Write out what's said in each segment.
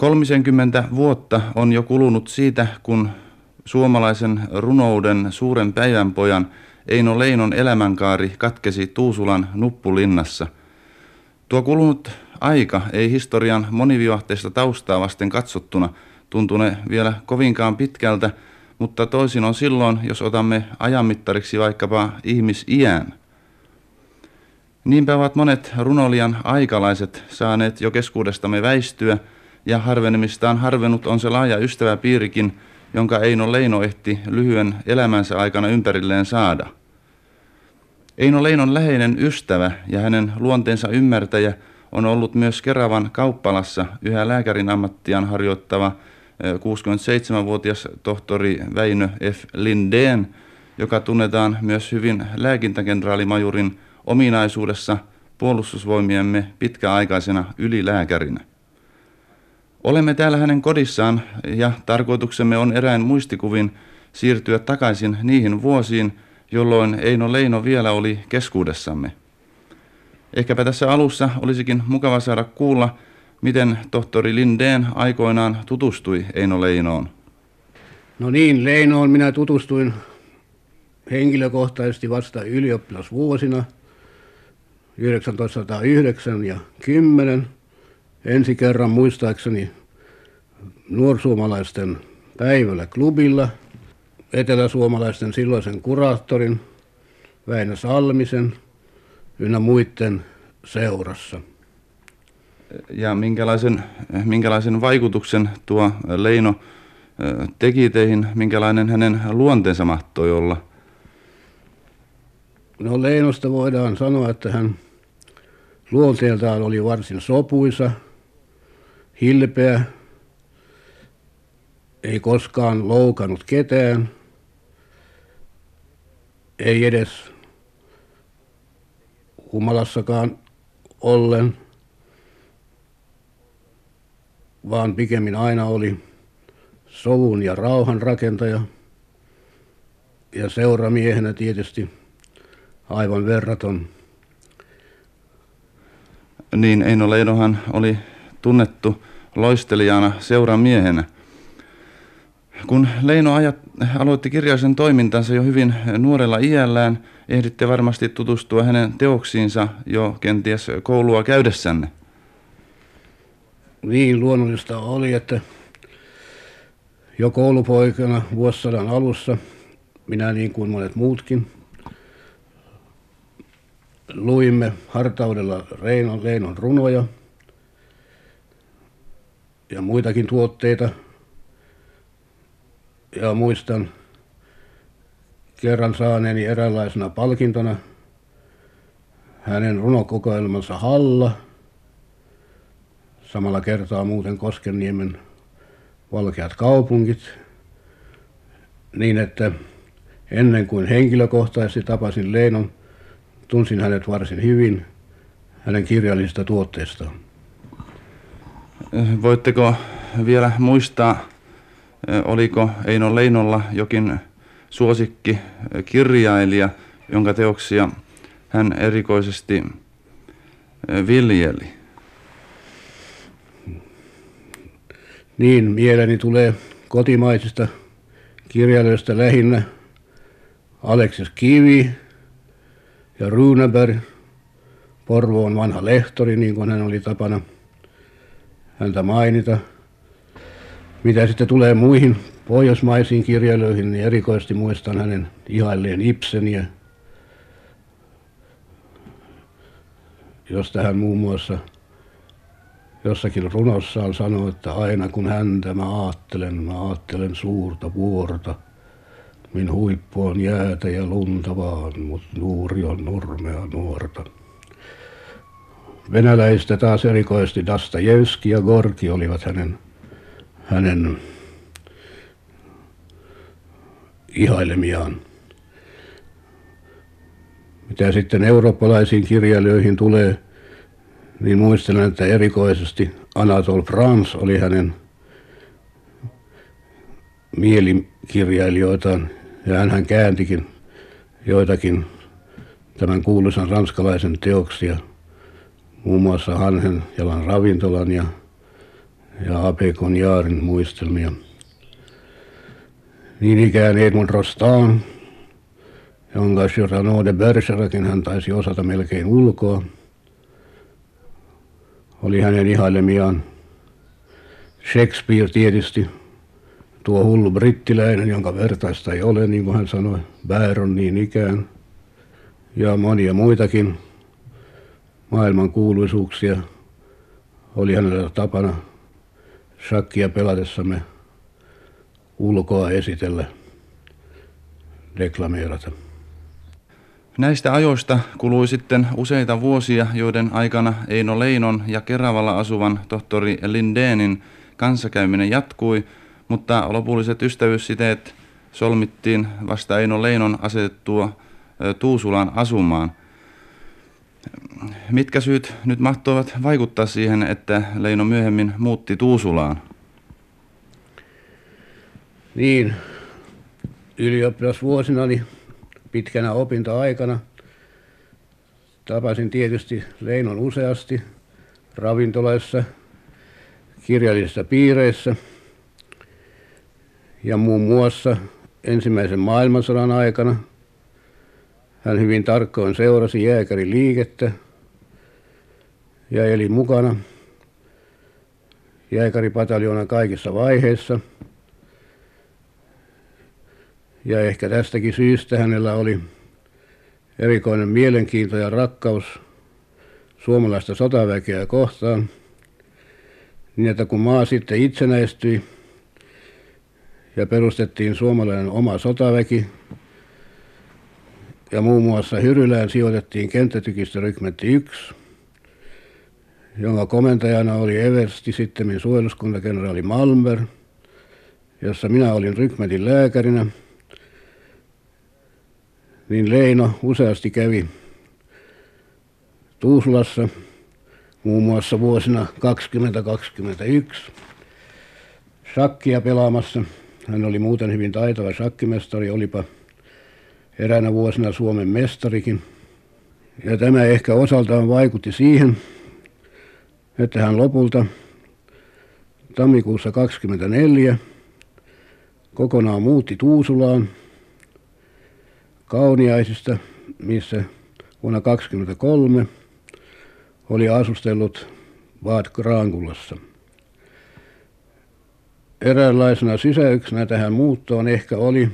Kolmisenkymmentä vuotta on jo kulunut siitä, kun suomalaisen runouden suuren päivänpojan Eino Leinon elämänkaari katkesi Tuusulan nuppulinnassa. Tuo kulunut aika ei historian monivivahteista taustaa vasten katsottuna tuntune vielä kovinkaan pitkältä, mutta toisin on silloin, jos otamme ajanmittariksi vaikkapa ihmisiän. Niinpä ovat monet runolian aikalaiset saaneet jo keskuudestamme väistyä, ja harvenemistaan harvenut on se laaja ystäväpiirikin, jonka Eino Leino ehti lyhyen elämänsä aikana ympärilleen saada. Eino Leinon läheinen ystävä ja hänen luonteensa ymmärtäjä on ollut myös Keravan kauppalassa yhä lääkärin ammattiaan harjoittava 67-vuotias tohtori Väinö F. Lindeen, joka tunnetaan myös hyvin lääkintäkenraalimajurin ominaisuudessa puolustusvoimiemme pitkäaikaisena ylilääkärinä. Olemme täällä hänen kodissaan ja tarkoituksemme on eräin muistikuvin siirtyä takaisin niihin vuosiin, jolloin Eino Leino vielä oli keskuudessamme. Ehkäpä tässä alussa olisikin mukava saada kuulla, miten tohtori Lindeen aikoinaan tutustui Eino Leinoon. No niin, Leinoon minä tutustuin henkilökohtaisesti vasta ylioppilasvuosina 1909 ja 10 ensi kerran muistaakseni nuorsuomalaisten päivällä klubilla, eteläsuomalaisten silloisen kuraattorin Väinö Salmisen ynnä muiden seurassa. Ja minkälaisen, minkälaisen vaikutuksen tuo Leino teki teihin, minkälainen hänen luonteensa mahtoi olla? No Leinosta voidaan sanoa, että hän luonteeltaan oli varsin sopuisa – hilpeä, ei koskaan loukannut ketään, ei edes humalassakaan ollen, vaan pikemmin aina oli sovun ja rauhan rakentaja ja seuramiehenä tietysti aivan verraton. Niin Eino Leinohan oli tunnettu loistelijana seuramiehenä. Kun Leino ajat, aloitti kirjallisen toimintansa jo hyvin nuorella iällään, ehditte varmasti tutustua hänen teoksiinsa jo kenties koulua käydessänne. Niin luonnollista oli, että jo koulupoikana vuosisadan alussa, minä niin kuin monet muutkin, luimme hartaudella Reinon, Leinon runoja – ja muitakin tuotteita. Ja muistan kerran saaneeni eräänlaisena palkintona hänen runokokoelmansa Halla, samalla kertaa muuten Koskenniemen valkeat kaupungit, niin että ennen kuin henkilökohtaisesti tapasin Leinon, tunsin hänet varsin hyvin hänen kirjallisista tuotteistaan. Voitteko vielä muistaa, oliko Eino Leinolla jokin suosikki kirjailija, jonka teoksia hän erikoisesti viljeli? Niin, mieleni tulee kotimaisista kirjailijoista lähinnä Aleksis Kivi ja Runeberg, Porvoon vanha lehtori, niin kuin hän oli tapana – häntä mainita. Mitä sitten tulee muihin pohjoismaisiin kirjailijoihin, niin erikoisesti muistan hänen ihailleen Ibseniä, josta hän muun muassa jossakin runossaan sanoi, että aina kun häntä mä ajattelen, mä ajattelen suurta vuorta. Min huippu on jäätä ja lunta vaan, mut nuuri on nurmea nuorta. Venäläistä taas erikoisesti Dastajevski ja Gorki olivat hänen, hänen ihailemiaan. Mitä sitten eurooppalaisiin kirjailijoihin tulee, niin muistelen, että erikoisesti Anatole France oli hänen mielikirjailijoitaan, ja hän kääntikin joitakin tämän kuuluisan ranskalaisen teoksia – muun muassa Hanhen jalan ravintolan ja, ja Apekon Jaarin muistelmia. Niin ikään Edmund Rostaan, jonka Cyrano de Bergerakin hän taisi osata melkein ulkoa, oli hänen ihailemiaan. Shakespeare tietysti, tuo hullu brittiläinen, jonka vertaista ei ole, niin kuin hän sanoi, Byron niin ikään, ja monia muitakin maailman kuuluisuuksia oli hänellä tapana shakkia pelatessamme ulkoa esitellä, deklameerata. Näistä ajoista kului sitten useita vuosia, joiden aikana Eino Leinon ja Keravalla asuvan tohtori Lindeenin kanssakäyminen jatkui, mutta lopulliset ystävyyssiteet solmittiin vasta Eino Leinon asetettua Tuusulaan asumaan. Mitkä syyt nyt mahtoivat vaikuttaa siihen, että Leino myöhemmin muutti Tuusulaan? Niin, ylioppilasvuosinani pitkänä opintoaikana. Tapasin tietysti Leinon useasti ravintoloissa, kirjallisissa piireissä ja muun muassa ensimmäisen maailmansodan aikana. Hän hyvin tarkkoin seurasi jääkärin liikettä ja eli mukana. Jääkäripataljoonan kaikissa vaiheissa – ja ehkä tästäkin syystä hänellä oli erikoinen mielenkiinto ja rakkaus suomalaista sotaväkeä kohtaan, niin että kun maa sitten itsenäistyi ja perustettiin suomalainen oma sotaväki, ja muun muassa Hyrylään sijoitettiin kenttätykistörykmentti 1, jonka komentajana oli Eversti, sitten suojeluskuntakenraali Malmberg, jossa minä olin rykmentin lääkärinä – niin Leino useasti kävi Tuusulassa muun muassa vuosina 2021 shakkia pelaamassa. Hän oli muuten hyvin taitava shakkimestari, olipa eräänä vuosina Suomen mestarikin. Ja tämä ehkä osaltaan vaikutti siihen, että hän lopulta. Tammikuussa 24 kokonaan muutti Tuusulaan – Kauniaisista, missä vuonna 1923 oli asustellut Vaat Kraangulassa. Eräänlaisena sysäyksenä tähän muuttoon ehkä oli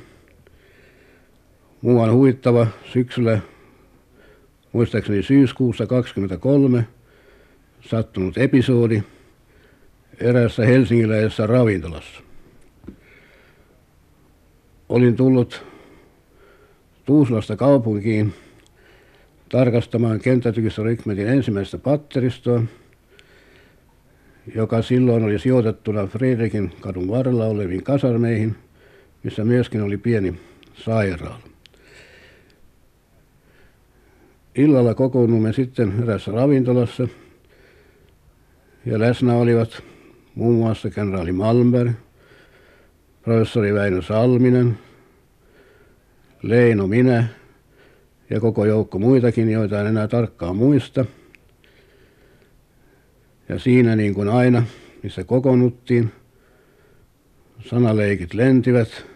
muuan huittava syksyllä, muistaakseni syyskuussa 23 sattunut episodi eräässä helsingiläisessä ravintolassa. Olin tullut Tuusulasta kaupunkiin tarkastamaan kenttätykistörykmentin ensimmäistä patteristoa, joka silloin oli sijoitettuna Fredrikin kadun varrella oleviin kasarmeihin, missä myöskin oli pieni sairaala. Illalla kokoonnumme sitten erässä ravintolassa ja läsnä olivat muun muassa kenraali Malmberg, professori Väinö Salminen, Leino minä ja koko joukko muitakin, joita en enää tarkkaan muista. Ja siinä niin kuin aina, missä kokoonnuttiin, sanaleikit lentivät.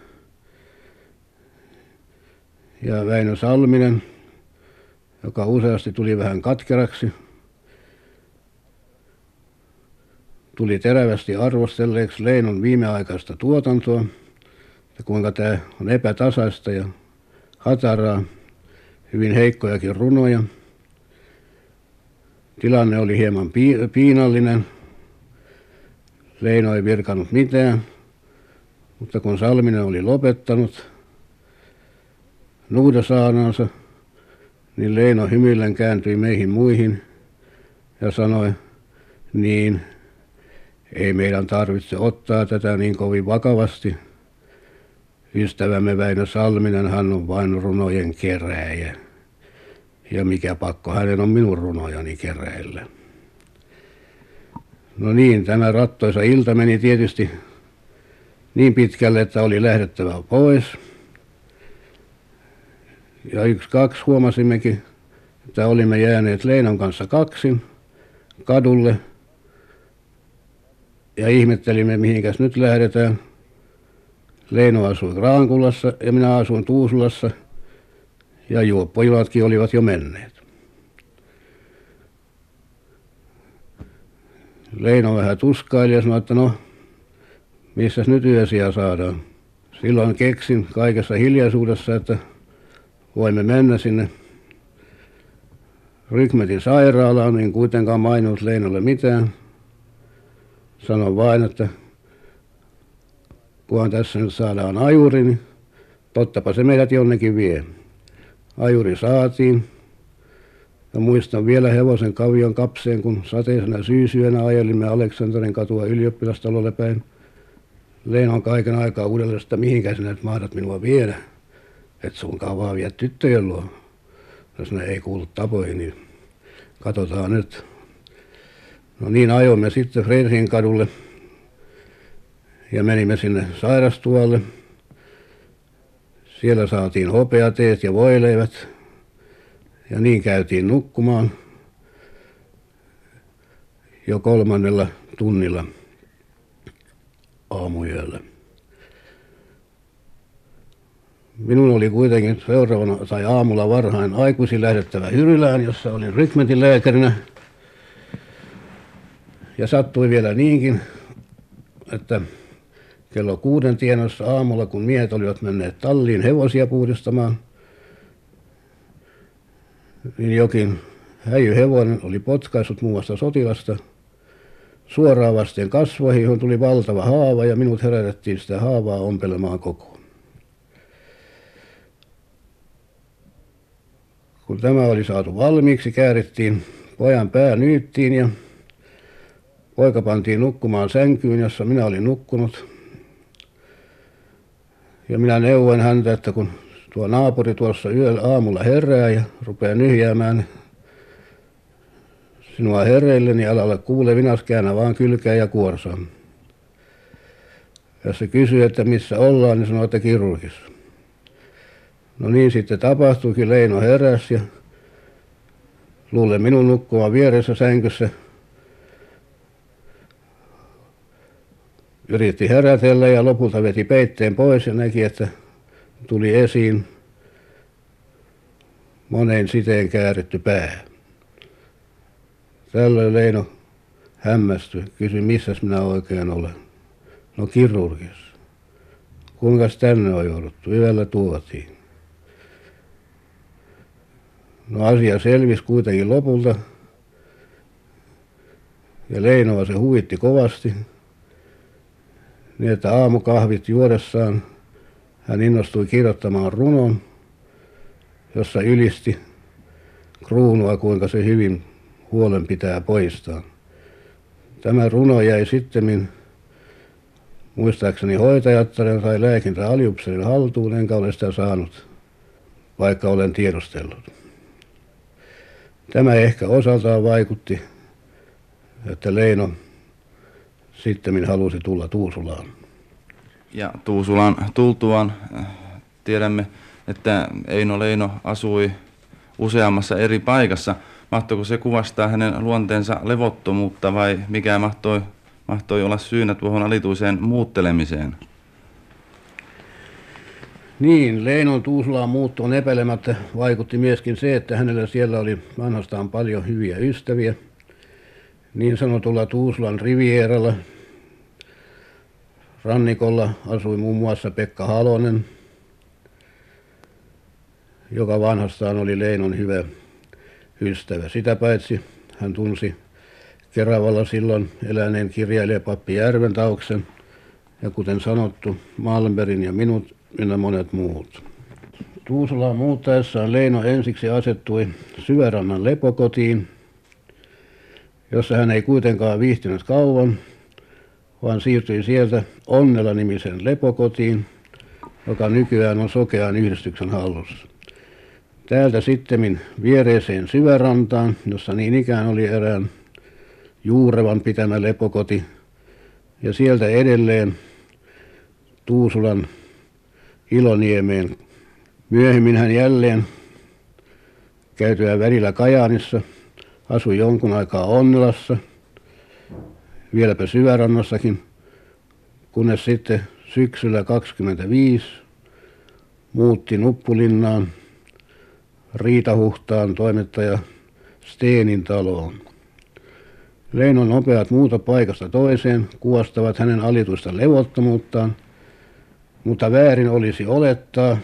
Ja Väinö Salminen, joka useasti tuli vähän katkeraksi, tuli terävästi arvostelleeksi Leinon viimeaikaista tuotantoa, ja kuinka tämä on epätasaista ja hataraa, hyvin heikkojakin runoja. Tilanne oli hieman piinallinen. Leino ei virkannut mitään, mutta kun Salminen oli lopettanut nuudasaanansa, niin Leino hymyillen kääntyi meihin muihin ja sanoi, niin ei meidän tarvitse ottaa tätä niin kovin vakavasti – Ystävämme Väinö Salminen, hän on vain runojen keräjä. Ja mikä pakko hänen on minun runojani keräillä. No niin, tämä rattoisa ilta meni tietysti niin pitkälle, että oli lähdettävä pois. Ja yksi kaksi huomasimmekin, että olimme jääneet Leinon kanssa kaksin kadulle. Ja ihmettelimme mihinkäs nyt lähdetään. Leino asui Kraankulassa ja minä asuin Tuusulassa ja juoppojulatkin olivat jo menneet. Leino vähän tuskaili ja sanoi, että no, missäs nyt yösiä saadaan. Silloin keksin kaikessa hiljaisuudessa, että voimme mennä sinne Rykmetin sairaalaan, niin kuitenkaan mainonnut Leinolle mitään. Sanoin vain, että kunhan tässä nyt saadaan ajuri, niin tottapa se meidät jonnekin vie. Ajuri saatiin. Ja muistan vielä hevosen kavion kapseen, kun sateisena syysyönä ajelimme Aleksanterin katua ylioppilastalolle päin. Leinon kaiken aikaa uudelleen, että mihinkä sinä nyt mahdat minua viedä. Et sun kavaa vie tyttöjen luo. Jos ne ei kuulu tapoihin, niin katsotaan nyt. No niin ajoimme sitten Fredrikin kadulle ja menimme sinne sairastuvalle. Siellä saatiin hopeateet ja voileivät ja niin käytiin nukkumaan jo kolmannella tunnilla aamuyöllä. Minun oli kuitenkin seuraavana tai aamulla varhain aikuisin lähdettävä Hyrylään, jossa olin rykmentin lääkärinä. Ja sattui vielä niinkin, että kello kuuden tienossa aamulla, kun miehet olivat menneet talliin hevosia puhdistamaan, niin jokin häijyhevonen oli potkaissut muassa sotilasta suoraan vasten kasvoihin, johon tuli valtava haava ja minut herätettiin sitä haavaa ompelemaan kokoon. Kun tämä oli saatu valmiiksi, käärittiin pojan pää nyyttiin ja poika pantiin nukkumaan sänkyyn, jossa minä olin nukkunut. Ja minä neuvoin häntä, että kun tuo naapuri tuossa yöllä aamulla herää ja rupeaa nyhjäämään sinua hereille, niin älä ole kuulevinas, käännä vaan kylkää ja kuorsaa. Jos se kysyy, että missä ollaan, niin sanoo, että kirurgissa. No niin sitten tapahtuikin, Leino heräsi ja luulen minun nukkua vieressä sänkyssä. Yritti herätellä ja lopulta veti peitteen pois ja näki, että tuli esiin moneen siteen kääritty pää. Tällöin Leino hämmästyi, kysyi, missäs minä oikein olen. No kirurgissa. Kuinka tänne on jouduttu? Yöllä tuotiin. No asia selvisi kuitenkin lopulta. Ja Leinoa se huvitti kovasti. Niin että aamukahvit juodessaan hän innostui kirjoittamaan runon, jossa ylisti kruunua, kuinka se hyvin huolen pitää poistaa. Tämä runo jäi sitten muistaakseni hoitajattaren tai lääkintä Aljupselin haltuun, enkä ole sitä saanut, vaikka olen tiedustellut. Tämä ehkä osaltaan vaikutti, että Leino sitten halusi tulla Tuusulaan. Ja Tuusulaan tultuaan äh, tiedämme, että Eino Leino asui useammassa eri paikassa. Mahtoiko se kuvastaa hänen luonteensa levottomuutta vai mikä mahtoi, mahtoi olla syynä tuohon alituiseen muuttelemiseen? Niin, Leinon Tuusulaan muuttoon epäilemättä vaikutti myöskin se, että hänellä siellä oli vanhastaan paljon hyviä ystäviä. Niin sanotulla Tuusulan Rivieralla rannikolla asui muun muassa Pekka Halonen, joka vanhastaan oli Leinon hyvä ystävä. Sitä paitsi hän tunsi Keravalla silloin eläneen kirjailija Pappi Järventauksen ja kuten sanottu Malmberin ja minut ynnä monet muut. Tuusulaan muuttaessaan Leino ensiksi asettui Syvärannan lepokotiin, jossa hän ei kuitenkaan viihtynyt kauan, vaan siirtyi sieltä Onnela-nimisen lepokotiin, joka nykyään on Sokean yhdistyksen hallussa. Täältä sitten viereiseen Syvärantaan, jossa niin ikään oli erään Juurevan pitämä lepokoti, ja sieltä edelleen Tuusulan Iloniemeen. Myöhemmin hän jälleen käytyään välillä Kajaanissa asui jonkun aikaa Onnelassa vieläpä syvärannassakin, kunnes sitten syksyllä 25 muutti Nuppulinnaan Riitahuhtaan toimittaja Steenin taloon. Leinon nopeat muuta paikasta toiseen kuvastavat hänen alituista levottomuuttaan, mutta väärin olisi olettaa,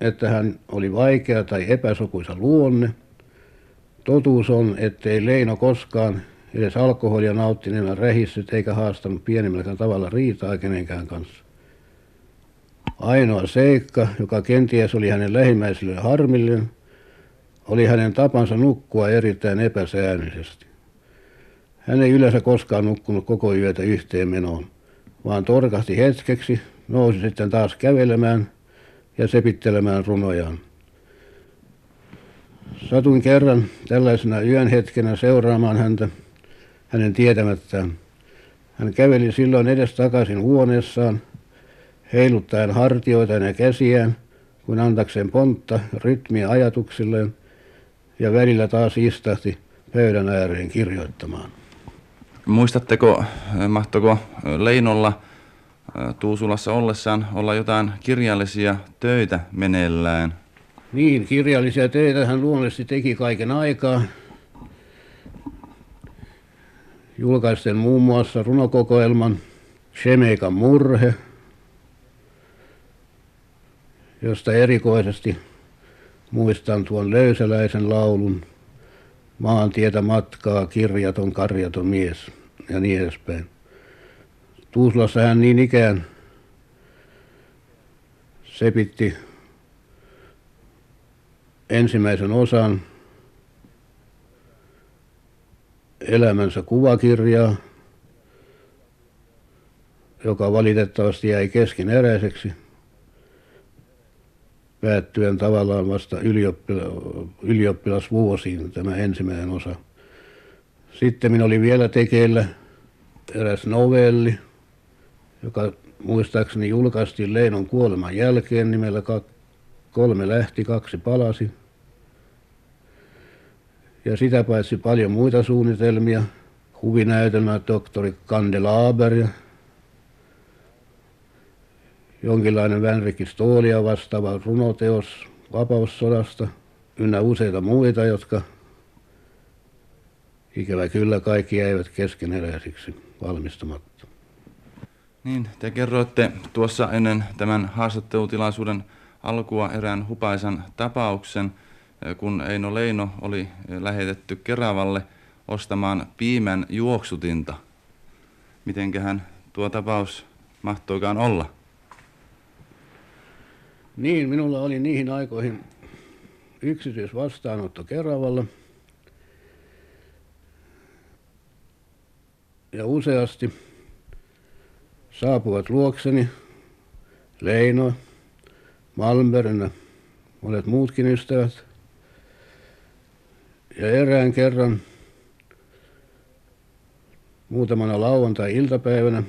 että hän oli vaikea tai epäsopuisa luonne. Totuus on, ettei Leino koskaan edes alkoholia nauttineena rähissyt eikä haastanut pienemmälläkään tavalla riitaa kenenkään kanssa. Ainoa seikka, joka kenties oli hänen lähimmäisille harmillinen, oli hänen tapansa nukkua erittäin epäsäännöllisesti. Hän ei yleensä koskaan nukkunut koko yötä yhteen menoon, vaan torkahti hetkeksi, nousi sitten taas kävelemään ja sepittelemään runojaan. Satuin kerran tällaisena yön hetkenä seuraamaan häntä hänen tietämättään. Hän käveli silloin edes takaisin huoneessaan, heiluttaen hartioitaan ja käsiään, kuin antakseen pontta rytmiä ajatuksilleen, ja välillä taas istahti pöydän ääreen kirjoittamaan. Muistatteko, mahtoko Leinolla Tuusulassa ollessaan olla jotain kirjallisia töitä meneillään? Niin, kirjallisia töitä hän luonnollisesti teki kaiken aikaa. Julkaisten muun muassa runokokoelman Shemeikan murhe, josta erikoisesti muistan tuon löysäläisen laulun Maantietä matkaa kirjaton karjaton mies ja niin edespäin. Tuusulassa hän niin ikään sepitti ensimmäisen osan elämänsä kuvakirjaa, joka valitettavasti jäi keskeneräiseksi päättyen tavallaan vasta ylioppila- ylioppilasvuosiin tämä ensimmäinen osa. Sitten minä oli vielä tekeillä eräs novelli, joka muistaakseni julkaistiin Leinon kuoleman jälkeen nimellä Kolme lähti, kaksi palasi. Ja sitä paitsi paljon muita suunnitelmia, huvinäytelmä tohtori Kandelaber jonkinlainen Vänrikki Stoolia vastaava runoteos vapaussodasta ynnä useita muita, jotka ikävä kyllä kaikki jäivät keskeneräisiksi valmistamatta. Niin, te kerroitte tuossa ennen tämän haastattelutilaisuuden alkua erään hupaisan tapauksen, kun Eino Leino oli lähetetty Keravalle ostamaan piimän juoksutinta. Mitenköhän tuo tapaus mahtoikaan olla? Niin, minulla oli niihin aikoihin yksityisvastaanotto Keravalla. Ja useasti saapuvat luokseni Leino, Malmberg monet muutkin ystävät. Ja erään kerran muutamana lauantai-iltapäivänä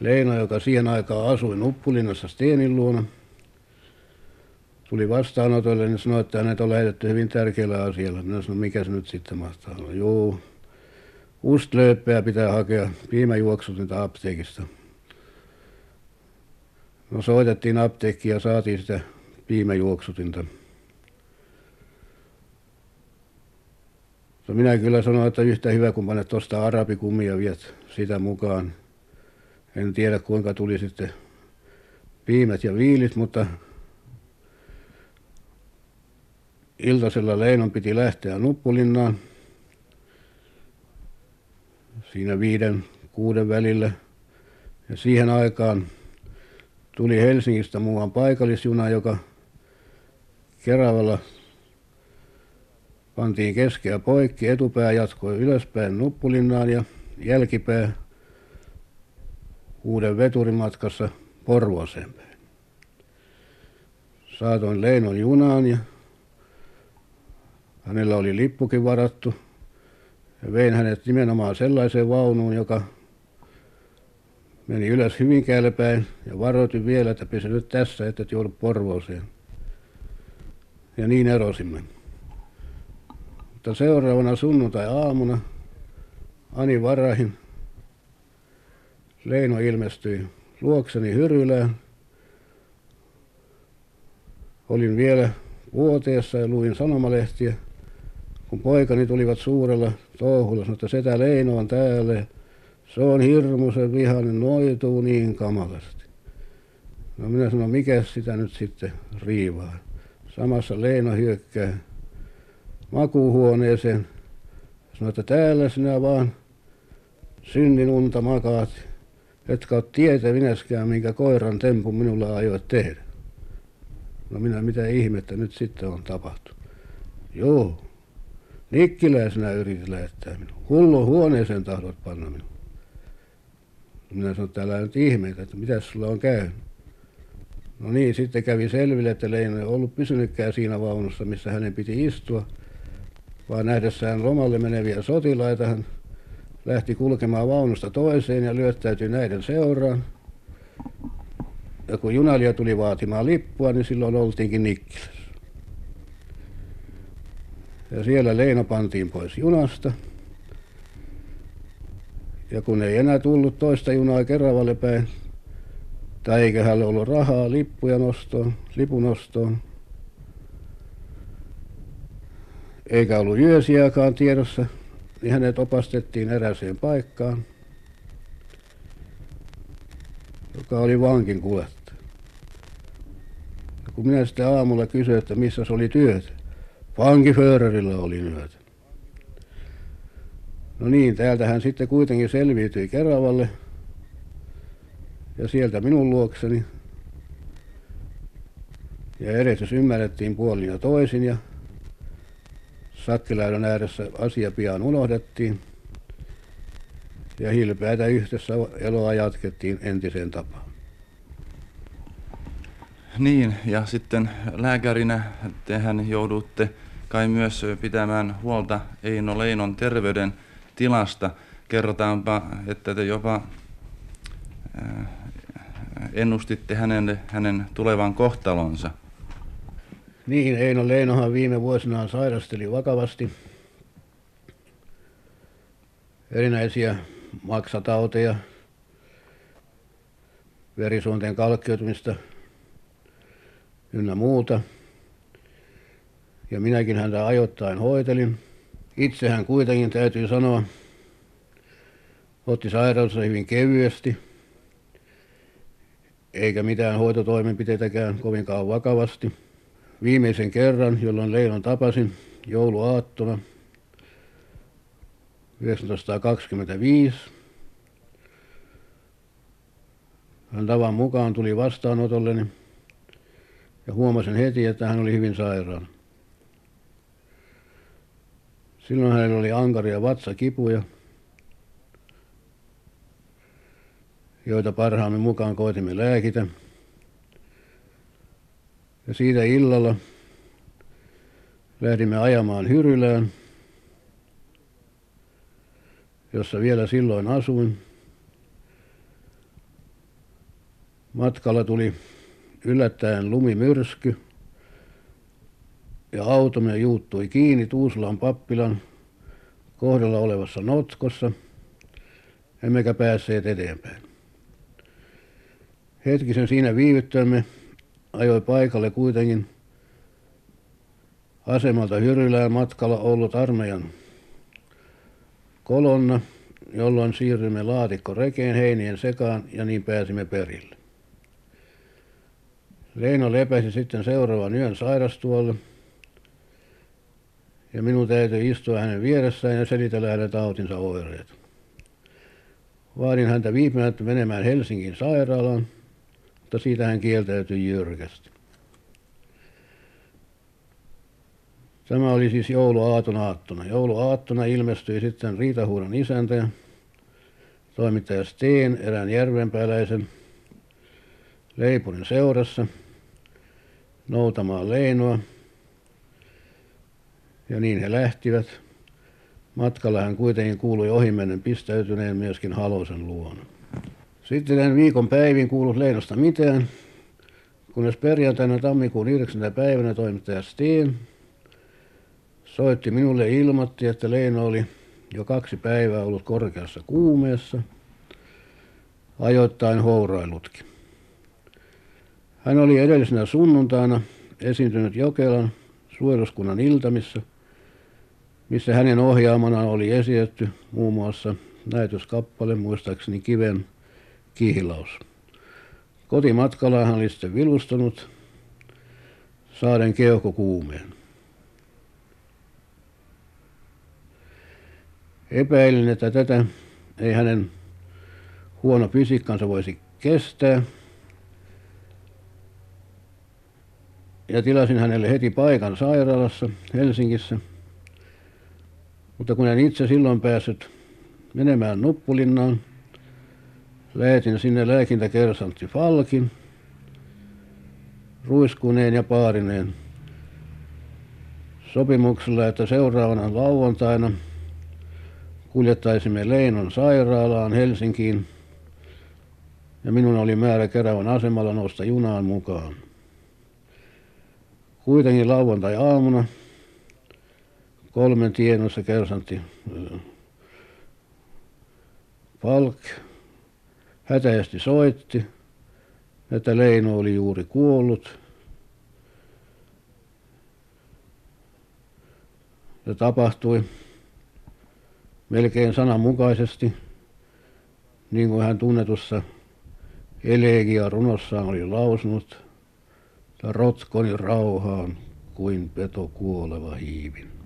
Leino, joka siihen aikaan asui Nuppulinnassa Steenin luona, tuli vastaanotolle niin sanoi, että hänet on lähetetty hyvin tärkeällä asialla. Minä sanoin, mikä se nyt sitten mahtaa olla. Joo, Ustlööppää pitää hakea piimäjuoksutinta apteekista. No soitettiin apteekkiin ja saatiin sitä piimäjuoksutinta. No minä kyllä sanoin, että yhtä hyvä kun panet tuosta arabikummia viet sitä mukaan. En tiedä kuinka tuli sitten piimät ja viilit, mutta iltasella Leinon piti lähteä Nuppulinnaan siinä viiden kuuden välillä. Ja siihen aikaan tuli Helsingistä muuan paikallisjuna, joka Keravalla pantiin keskeä poikki, etupää jatkoi ylöspäin Nuppulinnaan ja jälkipää uuden veturimatkassa Porvooseen päin. Saatoin Leinon junaan ja hänellä oli lippukin varattu ja vein hänet nimenomaan sellaiseen vaunuun, joka meni ylös Hyvinkäälle päin ja varoitin vielä, että pysy nyt tässä, että et joudu Porvooseen. Ja niin erosimme. Mutta seuraavana sunnuntai-aamuna Ani Varahin Leino ilmestyi luokseni Hyrylään. Olin vielä vuoteessa ja luin sanomalehtiä, kun poikani tulivat suurella touhulla, sanoi, että setä Leino on täällä se on hirmuisen vihainen, noituu niin kamalasti. No minä sanoin, mikä sitä nyt sitten riivaa. Samassa Leino hyökkää makuuhuoneeseen. Sanoi, että täällä sinä vaan synnin unta makaat, etkä ole tietävinäskään, minkä koiran tempun minulla ajoit tehdä. No minä mitä ihmettä nyt sitten on tapahtunut. Joo, Nikkilää sinä yritit lähettää minun. Hullu huoneeseen tahdot panna minun. Minä sanoin, että älä nyt ihmeitä, että mitä sulla on käynyt. No niin, sitten kävi selville, että Leino ei ollut pysynytkään siinä vaunussa, missä hänen piti istua, vaan nähdessään lomalle meneviä sotilaita hän lähti kulkemaan vaunusta toiseen ja lyöttäytyi näiden seuraan. Ja kun junalia tuli vaatimaan lippua, niin silloin oltiinkin Nikkilässä. Ja siellä Leino pantiin pois junasta. Ja kun ei enää tullut toista junaa Keravalle päin, tai eikä hänellä ollut rahaa lippuja nostoon, lipunostoon, eikä ollut yösiäkaan tiedossa, niin hänet opastettiin eräseen paikkaan, joka oli vankin kuljettaja. kun minä sitten aamulla kysyin, että missä se oli työtä, vankiföörerillä oli työtä. No niin, täältä hän sitten kuitenkin selviytyi Keravalle ja sieltä minun luokseni. Ja edessä ymmärrettiin puolin ja toisin ja sakkiläydön ääressä asia pian unohdettiin. Ja hilpeätä yhdessä eloa jatkettiin entiseen tapaan. Niin, ja sitten lääkärinä tehän joudutte kai myös pitämään huolta Eino Leinon terveyden tilasta. Kerrotaanpa, että te jopa ennustitte hänen, hänen tulevan kohtalonsa. Niin, Eino Leinohan viime vuosina sairasteli vakavasti erinäisiä maksatauteja, verisuonten kalkkeutumista ynnä muuta. Ja minäkin häntä ajoittain hoitelin. Itse hän kuitenkin täytyy sanoa, otti sairautensa hyvin kevyesti, eikä mitään hoitotoimenpiteitäkään kovinkaan vakavasti. Viimeisen kerran, jolloin Leinon tapasin jouluaattona 1925, hän tavan mukaan tuli vastaanotolleni ja huomasin heti, että hän oli hyvin sairaana. Silloin hänellä oli ankaria vatsakipuja, joita parhaamme mukaan koitimme lääkitä. Ja siitä illalla lähdimme ajamaan Hyrylään, jossa vielä silloin asuin. Matkalla tuli yllättäen lumimyrsky ja automme juuttui kiinni Tuusulan pappilan kohdalla olevassa notkossa, emmekä päässeet eteenpäin. Hetkisen siinä viivyttämme ajoi paikalle kuitenkin asemalta Hyrylään matkalla ollut armeijan kolonna, jolloin siirrymme laatikko rekeen heinien sekaan ja niin pääsimme perille. Leino lepäsi sitten seuraavan yön sairastuolle ja minun täytyi istua hänen vieressään ja selitellä hänen tautinsa oireet. Vaadin häntä viipymättä menemään Helsingin sairaalaan, mutta siitä hän kieltäytyi jyrkästi. Tämä oli siis jouluaaton aattona. Jouluaattona ilmestyi sitten Riitahuudan isäntä ja toimittaja Steen erään järvenpääläisen Leipurin seurassa noutamaan Leinoa. Ja niin he lähtivät. Matkalla hän kuitenkin kuului ohimennen pistäytyneen myöskin Halosen luona. Sitten en viikon päivin kuullut Leinosta mitään, kunnes perjantaina tammikuun 9. päivänä toimittaja Steen soitti minulle ja ilmoitti, että Leino oli jo kaksi päivää ollut korkeassa kuumeessa. ajoittain hourailutkin. Hän oli edellisenä sunnuntaina esiintynyt Jokelan suojeluskunnan iltamissa, missä hänen ohjaamana oli esitetty muun muassa näytöskappale, muistaakseni Kiven kihlaus. Kotimatkalla hän oli sitten vilustunut saaden keuhkokuumeen. Epäilin, että tätä ei hänen huono fysiikkansa voisi kestää. Ja tilasin hänelle heti paikan sairaalassa Helsingissä. Mutta kun en itse silloin päässyt menemään Nuppulinnaan, lähetin sinne lääkintäkersantti Falkin ruiskuneen ja paarineen sopimuksella, että seuraavana lauantaina kuljettaisimme Leinon sairaalaan Helsinkiin ja minun oli määrä Keravan asemalla nousta junaan mukaan. Kuitenkin lauantai-aamuna kolmen tienossa kersantti Falk hätäisesti soitti, että Leino oli juuri kuollut. Se tapahtui melkein sananmukaisesti, niin kuin hän tunnetussa elegia runossaan oli lausunut, että rotkoni rauhaan kuin peto kuoleva hiivin.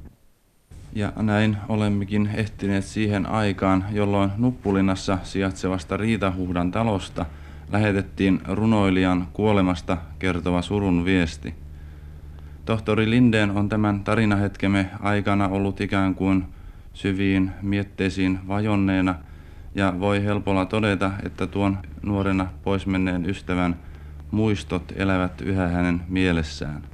Ja näin olemmekin ehtineet siihen aikaan, jolloin Nuppulinnassa sijaitsevasta Riitahuhdan talosta lähetettiin runoilijan kuolemasta kertova surun viesti. Tohtori Lindeen on tämän tarinahetkemme aikana ollut ikään kuin syviin mietteisiin vajonneena ja voi helpolla todeta, että tuon nuorena poismenneen ystävän muistot elävät yhä hänen mielessään.